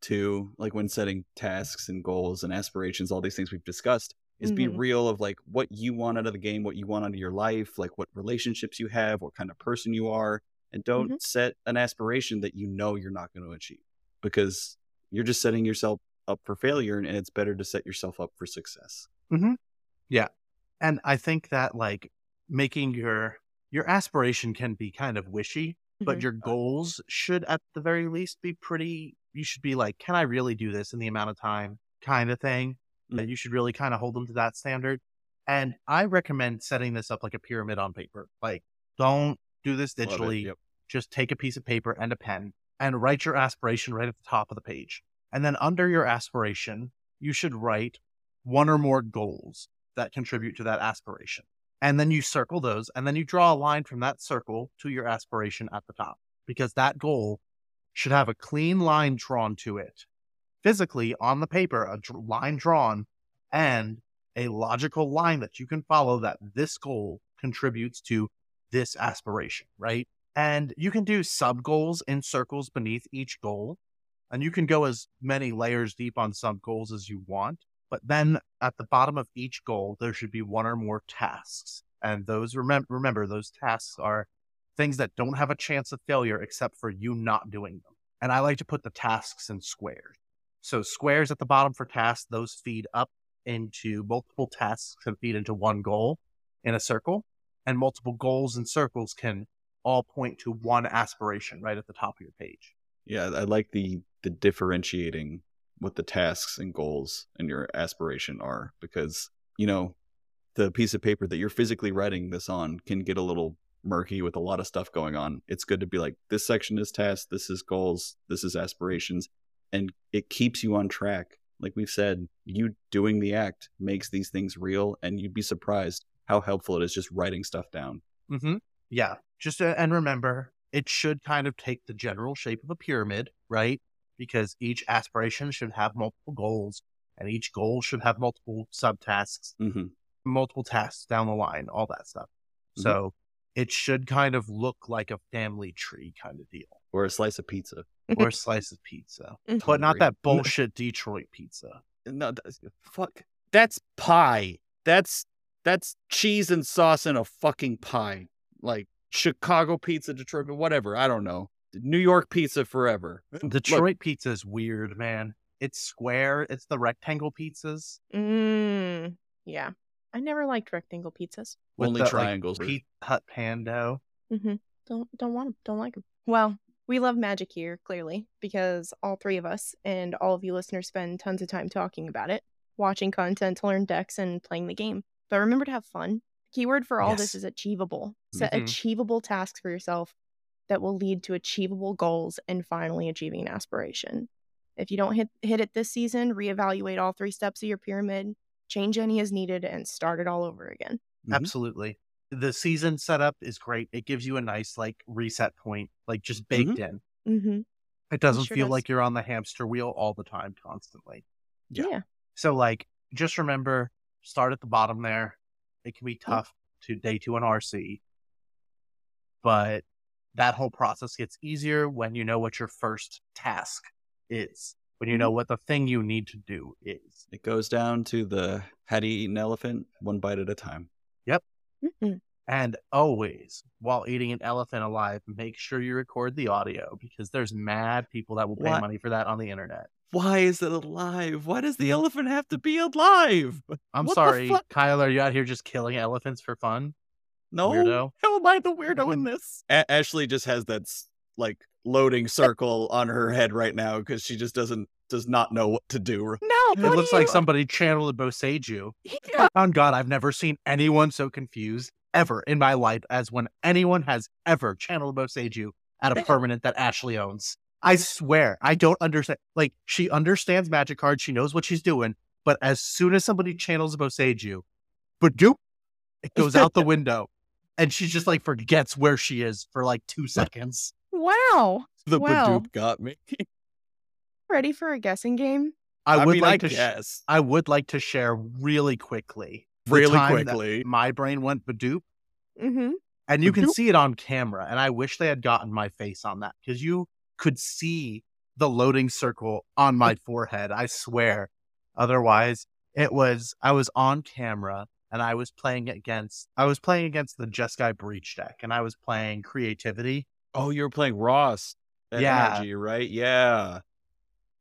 too, like when setting tasks and goals and aspirations, all these things we've discussed, is be Mhm. real of like what you want out of the game, what you want out of your life, like what relationships you have, what kind of person you are, and don't Mhm. set an aspiration that you know you're not going to achieve because you're just setting yourself up for failure, and it's better to set yourself up for success. Yeah. And I think that like making your your aspiration can be kind of wishy, but Mhm. your goals should at the very least be pretty you should be like, can I really do this in the amount of time kind of thing? Mm. That you should really kind of hold them to that standard. And I recommend setting this up like a pyramid on paper. Like don't do this digitally. Yep. just take a piece of paper and a pen and write your aspiration right at the top of the page. And then under your aspiration, you should write one or more goals that contribute to that aspiration. And then you circle those and then you draw a line from that circle to your aspiration at the top because that goal should have a clean line drawn to it. Physically on the paper, a line drawn and a logical line that you can follow that this goal contributes to this aspiration, right? And you can do sub goals in circles beneath each goal. And you can go as many layers deep on sub goals as you want. But then at the bottom of each goal, there should be one or more tasks. And those, remember, remember, those tasks are things that don't have a chance of failure except for you not doing them. And I like to put the tasks in squares. So squares at the bottom for tasks, those feed up into multiple tasks and feed into one goal in a circle. And multiple goals and circles can all point to one aspiration right at the top of your page. Yeah, I like the the differentiating what the tasks and goals and your aspiration are because you know the piece of paper that you're physically writing this on can get a little murky with a lot of stuff going on. It's good to be like this section is tasks, this is goals, this is aspirations, and it keeps you on track. Like we've said, you doing the act makes these things real, and you'd be surprised how helpful it is just writing stuff down. Mm-hmm. Yeah. Just uh, and remember, it should kind of take the general shape of a pyramid, right? Because each aspiration should have multiple goals, and each goal should have multiple subtasks, hmm multiple tasks down the line, all that stuff. Mhm. So it should kind of look like a family tree kind of deal, Or a slice of pizza. or a slice of pizza, Mhm. but not that bullshit Detroit pizza. no that's, fuck that's pie that's that's cheese and sauce in a fucking pie like chicago pizza detroit whatever i don't know new york pizza forever Look, Detroit pizza is weird, man. It's square. It's the rectangle pizzas Mm, yeah. I never liked rectangle pizzas. with Only the, like, triangles. Pizza Hut Pando. hmm Don't don't want them. Don't like them. Well, we love magic here, clearly, because all three of us and all of you listeners spend tons of time talking about it, watching content to learn decks and playing the game. But remember to have fun. Keyword for all Yes. this is achievable. Set Mhm. achievable tasks for yourself that will lead to achievable goals and finally achieving an aspiration. If you don't hit hit it this season, reevaluate all three steps of your pyramid, change any as needed, and start it all over again. Mhm. Absolutely. The season setup is great. It gives you a nice like reset point, like just baked in. Mm-hmm. It doesn't sure feel does. like you're on the hamster wheel all the time constantly. Yeah. yeah. So like just remember start at the bottom there. It can be tough to day two on RC. But that whole process gets easier when you know what your first task is. When you know what the thing you need to do is. it goes down to the how do you eat an elephant one bite at a time Mhm. And always, while eating an elephant alive, make sure you record the audio because there's mad people that will pay What? money for that on the internet. Why is it alive? Why does the elephant have to be alive? I'm What sorry, fuck? Kyle. Are you out here just killing elephants for fun? No, Weirdo. how am I the weirdo in this? A- Ashley just has that like loading circle on her head right now because she just doesn't does not know what to do. No, It looks like somebody channeled Boseiju. Yeah. On God, I've never seen anyone so confused ever in my life as when anyone has ever channeled Boseiju at a permanent that Ashley owns. I swear, I don't understand. Like, she understands magic cards, she knows what she's doing, but as soon as somebody channels Boseiju, Badoop, it goes out the window. And she just like forgets where she is for like two seconds. Wow. The Wow. Badoop got me. Ready for a guessing game? I, I, would mean, like I to sh- I would like to share really quickly. the really time that quickly. My brain went Badoop Mm-hmm. and you can see it on camera. And I wish they had gotten my face on that because you could see the loading circle on my forehead. I swear. Otherwise, it was I was on camera and I was playing against I was playing against the Jeskai Breach deck and I was playing creativity Oh, you were playing Ross. Yeah. energy, right? Yeah.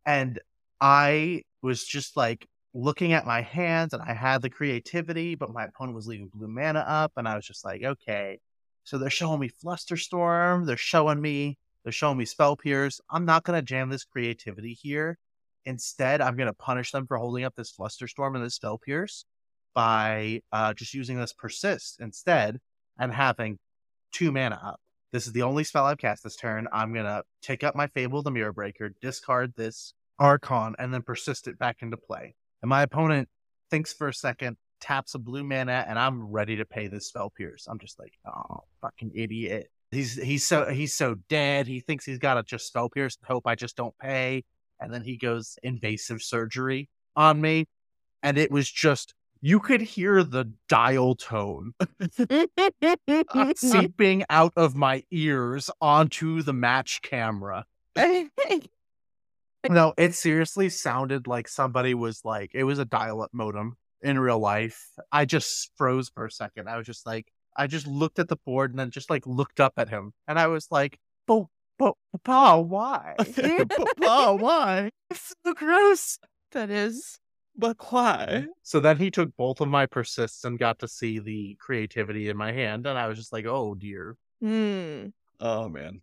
and I was just like looking at my hands and I had the creativity, but my opponent was leaving blue mana up, and I was just like, okay. So they're showing me Flusterstorm, they're showing me, they're showing me Spell Pierce. I'm not gonna jam this creativity here. Instead, I'm gonna punish them for holding up this Flusterstorm and this Spell Pierce by uh, just using this Persist instead and having two mana up. This is the only spell I've cast this turn. I'm gonna take up my Fable the Mirror Breaker, discard this Archon, and then persist it back into play. And my opponent thinks for a second, taps a blue mana, and I'm ready to pay this spell pierce. I'm just like, oh, fucking idiot. He's he's so he's so dead. He thinks he's gotta just spell pierce and hope I just don't pay. And then he goes invasive surgery on me. And it was just you could hear the dial tone uh, seeping out of my ears onto the match camera. No, it seriously sounded like somebody was like, it was a dial up modem in real life. I just froze for a second. I was just like, I just looked at the board and then just like looked up at him. And I was like, but, but, Papa, why? Papa, why? It's so gross. that is. But why? So then he took both of my persists and got to see the creativity in my hand. And I was just like, oh dear. Hmm. Oh man.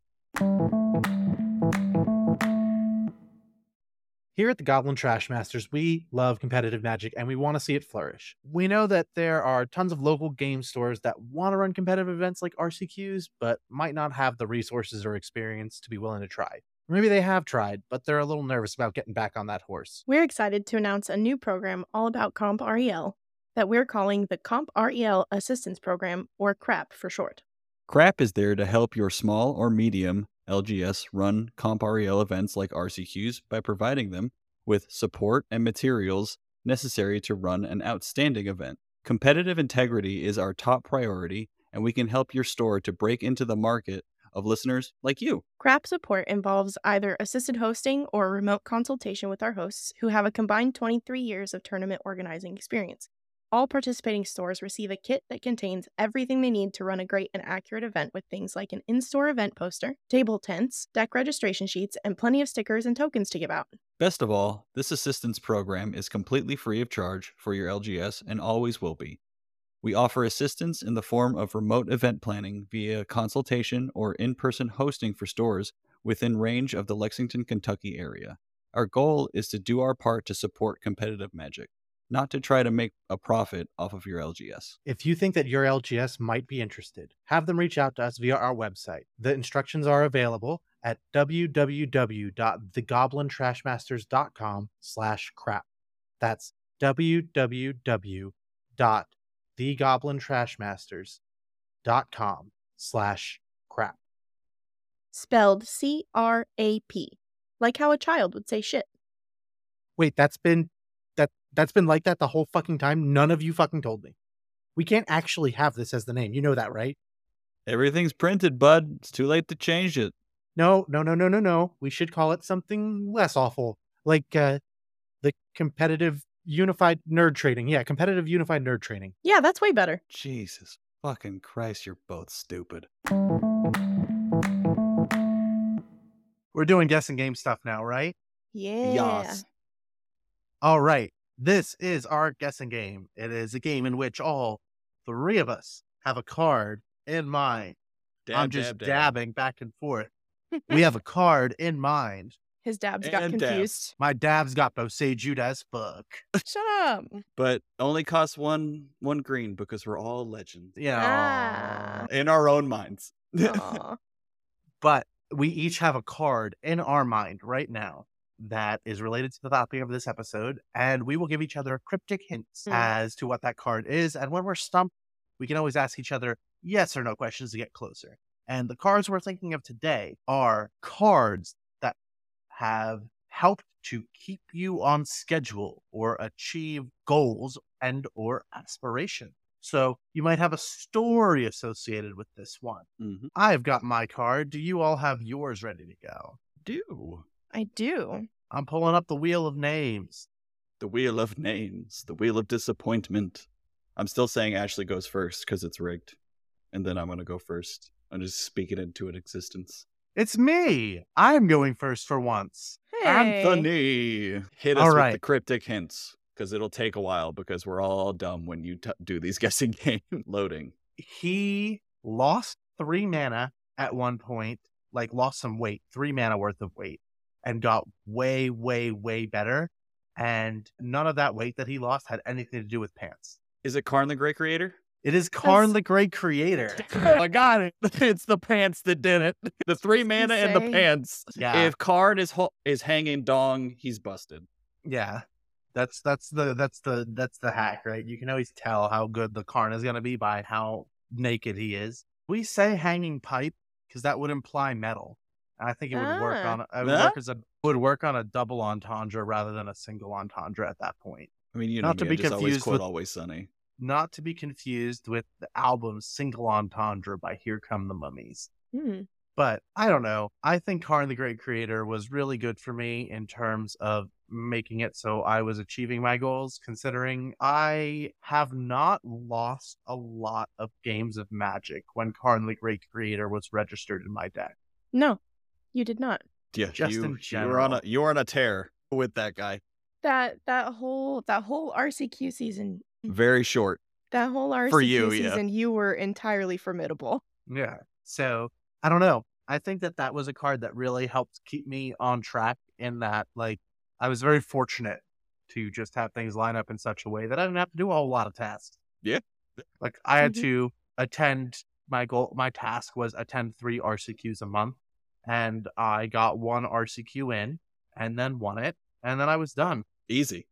Here at the Goblin Trashmasters, we love competitive magic and we want to see it flourish. We know that there are tons of local game stores that want to run competitive events like RCQs, but might not have the resources or experience to be willing to try. Or maybe they have tried, but they're a little nervous about getting back on that horse. We're excited to announce a new program all about Comp REL that we're calling the Comp REL Assistance Program, or CRAP for short. CRAP is there to help your small or medium LGS run Comp REL events like RCQs by providing them with support and materials necessary to run an outstanding event. Competitive integrity is our top priority, and we can help your store to break into the market of listeners like you. CRAP support involves either assisted hosting or remote consultation with our hosts who have a combined 23 years of tournament organizing experience. All participating stores receive a kit that contains everything they need to run a great and accurate event with things like an in store event poster, table tents, deck registration sheets, and plenty of stickers and tokens to give out. Best of all, this assistance program is completely free of charge for your LGS and always will be. We offer assistance in the form of remote event planning via consultation or in person hosting for stores within range of the Lexington, Kentucky area. Our goal is to do our part to support competitive magic, not to try to make a profit off of your LGS. If you think that your LGS might be interested, have them reach out to us via our website. The instructions are available at www.thegoblintrashmasters.com slash crap. That's www.thegoblintrashmasters.com slash crap. Spelled C R A P, like how a child would say shit. Wait, that's been that that's been like that the whole fucking time? None of you fucking told me. We can't actually have this as the name. You know that, right? Everything's printed, bud. It's too late to change it. No, no, no, no, no, no. We should call it something less awful. Like uh the competitive unified nerd trading. Yeah, competitive unified nerd trading. Yeah, that's way better. Jesus fucking Christ, you're both stupid. We're doing guessing game stuff now, right? Yeah. Yas. All right. This is our guessing game. It is a game in which all three of us have a card in mind. I'm just dab, dab. dabbing back and forth. we have a card in mind. His dabs got And dab. confused. My dab's got Boseiju'd as fuck. Shut up. But only costs one one green because we're all legends Yeah. Ah. in our own minds. But we each have a card in our mind right now that is related to the topic of this episode, and we will give each other cryptic hints Hmm. as to what that card is. And when we're stumped, we can always ask each other yes or no questions to get closer. And the cards we're thinking of today are cards that have helped to keep you on schedule or achieve goals and or aspiration. So you might have a story associated with this one. Mhm. I've got my card. Do you all have yours ready to go? Do I do. I'm pulling up the wheel of names. the wheel of names, the wheel of disappointment. I'm still saying Ashley goes first because it's rigged, and then I'm gonna go first. I'm just speaking into an existence. It's me. I'm going first for once. Hey. Anthony, hit us All with the cryptic hints because it'll take a while because we're all dumb when you t- do these guessing game loading. He lost three mana at one point, like lost some weight, three mana worth of weight, and got way, way, way better. And none of that weight that he lost had anything to do with pants. Is it Karn the Great Creator? It is Karn That's- the Great Creator. I got it. It's the pants that did it. The three mana and the pants. Yeah. If Karn is ho- is hanging dong, he's busted. Yeah. That's that's the that's the that's the hack, right? You can always tell how good the Karn is gonna be by how naked he is. We say hanging pipe because that would imply metal. And I think it would work Ah. on it would Huh? work as a would work on a double entendre rather than a single entendre at that point. I mean, you know, Not to me, I be just always confused quote with- Always Sunny. Not to be confused with the album Single Entendre by Here Come the Mummies. Hmm. But I don't know. I think Karn the Great Creator was really good for me in terms of making it so I was achieving my goals, considering I have not lost a lot of games of Magic when Karn the Great Creator was registered in my deck. No, you did not. Yeah, Just you, in you were on a you were on a tear with that guy. That that whole that whole RCQ season, Very short. that whole RCQ For you, yeah. season, you were entirely formidable. Yeah. So I don't know. I think that that was a card that really helped keep me on track in that, like, I was very fortunate to just have things line up in such a way that I didn't have to do a whole lot of tasks. Yeah. Like, I had Mhm. to attend my goal, my task was attend three RCQs a month. And I got one RCQ in and then won it. And then I was done. Easy.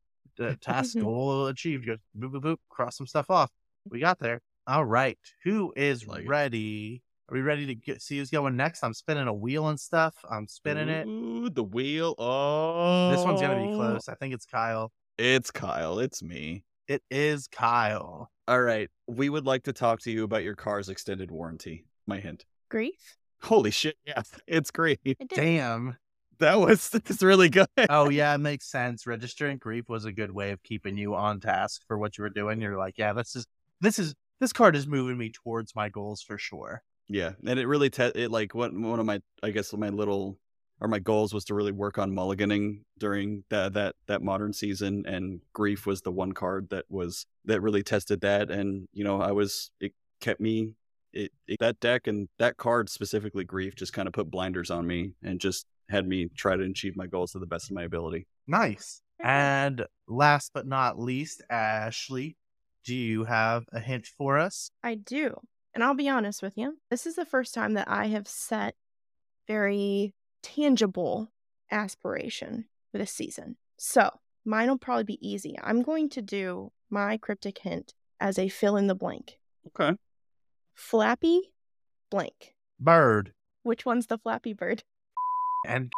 The task Mhm. goal achieved. Just boop, boop, boop, cross some stuff off. We got there. All right. Who is Like it. ready? Are we ready to get, see who's going next? I'm spinning a wheel and stuff. I'm spinning it. The wheel. Oh, This one's going to be close. I think it's Kyle. It's Kyle. It's me. It is Kyle. All right. We would like to talk to you about your car's extended warranty. My hint. Grief. Holy shit. Yeah, it's great. I did. Damn. That was that's really good. Oh, yeah, it makes sense. Registering grief was a good way of keeping you on task for what you were doing. You're like, yeah, this is, this is, this card is moving me towards my goals for sure. Yeah, and it really te- it like what one of my I guess my little or my goals was to really work on mulliganing during that that that modern season, and grief was the one card that was that really tested that, and you know I was it kept me it, it that deck and that card specifically grief just kind of put blinders on me and just had me try to achieve my goals to the best of my ability. Nice. And last but not least, Ashley, do you have a hint for us? I do. And I'll be honest with you. This is the first time that I have set very tangible aspiration for this season. So mine will probably be easy. I'm going to do my cryptic hint as a fill in the blank. Okay. Flappy blank. Bird. Which one's the flappy bird? And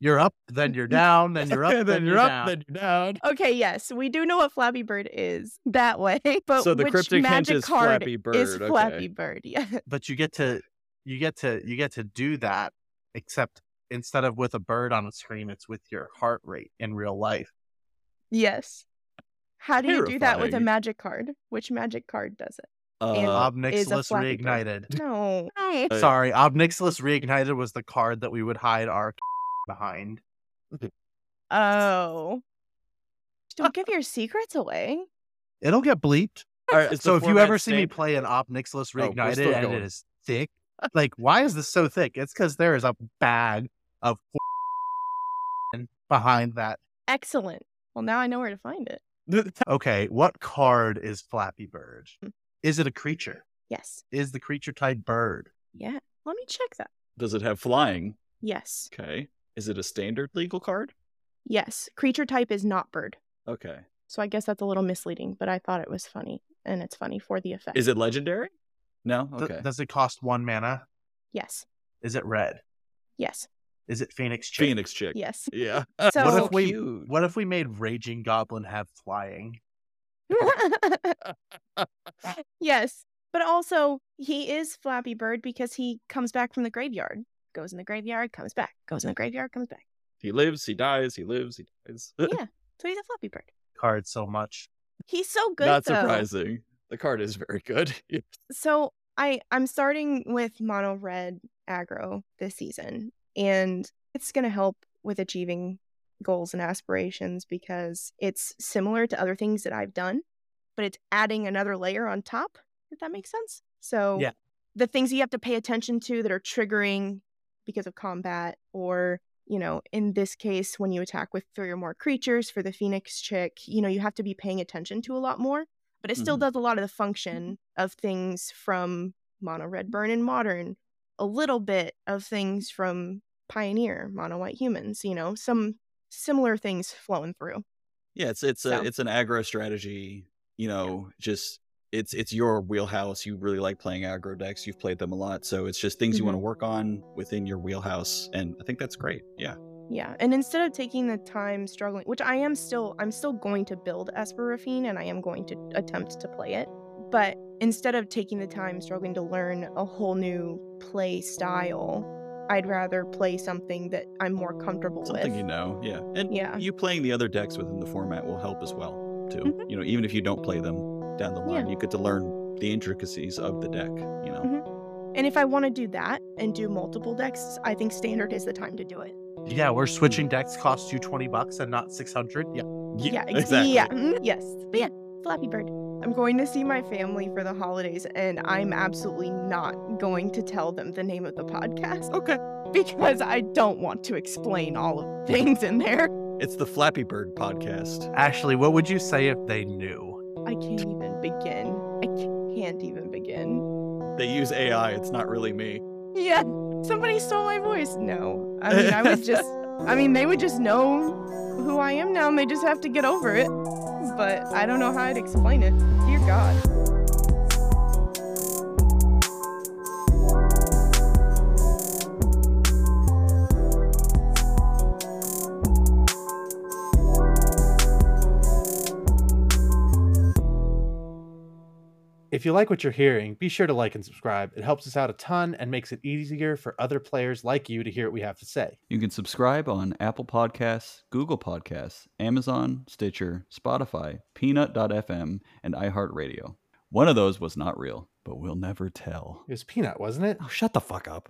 you're up, then you're down, then you're up, then, you're, down. then you're down. Okay, yes, we do know what Flappy Bird is that way. But So the which cryptic hint magic is card Flappy Bird. is okay. Flappy Bird? Yeah. but you get to you get to you get to do that except instead of with a bird on a screen it's with your heart rate in real life Yes. How do you do that with a magic card? Which magic card does it? Uh, And- is a Ob Nixilis Reignited No. Sorry Ob Nixilis Reignited was the card that we would hide our behind Oh. Don't give your secrets away. It'll get bleeped. All right, So if you ever see me play an Ob Nixilis Oh, Reignited and going. it is thick, like why is this so thick? It's because there is a bag of behind that. Excellent. Well, now I know where to find it. Okay, what card is Flappy Bird? Is it a creature? Yes. Is the creature type bird? Yeah. Let me check that. Does it have flying? Yes. Okay. Is it a standard legal card? Yes. Creature type is not bird. Okay. So I guess that's a little misleading, but I thought it was funny. And it's funny for the effect. Is it legendary? No. Th- Okay. does it cost one mana? Yes. Is it red? Yes. Is it Phoenix Chick? Phoenix chick. Yes. Yeah. So- What if we cute. what if we made Raging Goblin have flying? yes. But also, he is Flappy Bird because he comes back from the graveyard. Goes in the graveyard, comes back. Goes in the graveyard, comes back. He lives. He dies. He lives. He dies. Yeah. So he's a Flappy Bird. Card so much. He's so good, Not though. surprising. The card is very good. So I I'm starting with mono red aggro this season, and it's gonna help with achieving goals and aspirations because it's similar to other things that I've done, but it's adding another layer on top. If that makes sense. So Yeah. the things you have to pay attention to that are triggering because of combat, or you know, in this case, when you attack with three or more creatures for the Phoenix chick, you know, you have to be paying attention to a lot more but it still Mhm. does a lot of the function of things from mono red burn and modern a little bit of things from pioneer mono white humans you know some similar things flowing through Yeah, it's it's So- a it's an aggro strategy. You know, just it's it's your wheelhouse. You really like playing aggro decks. You've played them a lot, so it's just things you want to mm-hmm. work on within your wheelhouse, and I think that's great. Yeah. yeah and instead of taking the time struggling which i am still i'm still going to build esper Raffine and i am going to attempt to play it but instead of taking the time struggling to learn a whole new play style i'd rather play something that i'm more comfortable with. Something with you know. Yeah, and Yeah. you playing the other decks within the format will help as well too. Mhm. You know, even if you don't play them down the line, Yeah. you get to learn the intricacies of the deck. You know. Mhm. And if I want to do that and do multiple decks, I think standard is the time to do it. Yeah, we're switching decks costs you 20 bucks and not 600. Yeah. ex- exactly. Yeah. mhm, Yes. But yeah, Flappy Bird. I'm going to see my family for the holidays, and I'm absolutely not going to tell them the name of the podcast Okay. because I don't want to explain all of the things in there. It's the Flappy Bird podcast. Ashley, what would you say if they knew? I can't even begin. I can't even begin. They use AI. It's not really me. Yeah. Somebody stole my voice. No. I mean, I was just, I mean, they would just know who I am now and they just have to get over it. But I don't know how I'd explain it. Dear God. If you like what you're hearing, be sure to like and subscribe. It helps us out a ton and makes it easier for other players like you to hear what we have to say. You can subscribe on Apple Podcasts, Google Podcasts, Amazon, Stitcher, Spotify, Peanut.fm, and iHeartRadio. One of those was not real, but we'll never tell. It was Peanut, wasn't it? Oh, shut the fuck up.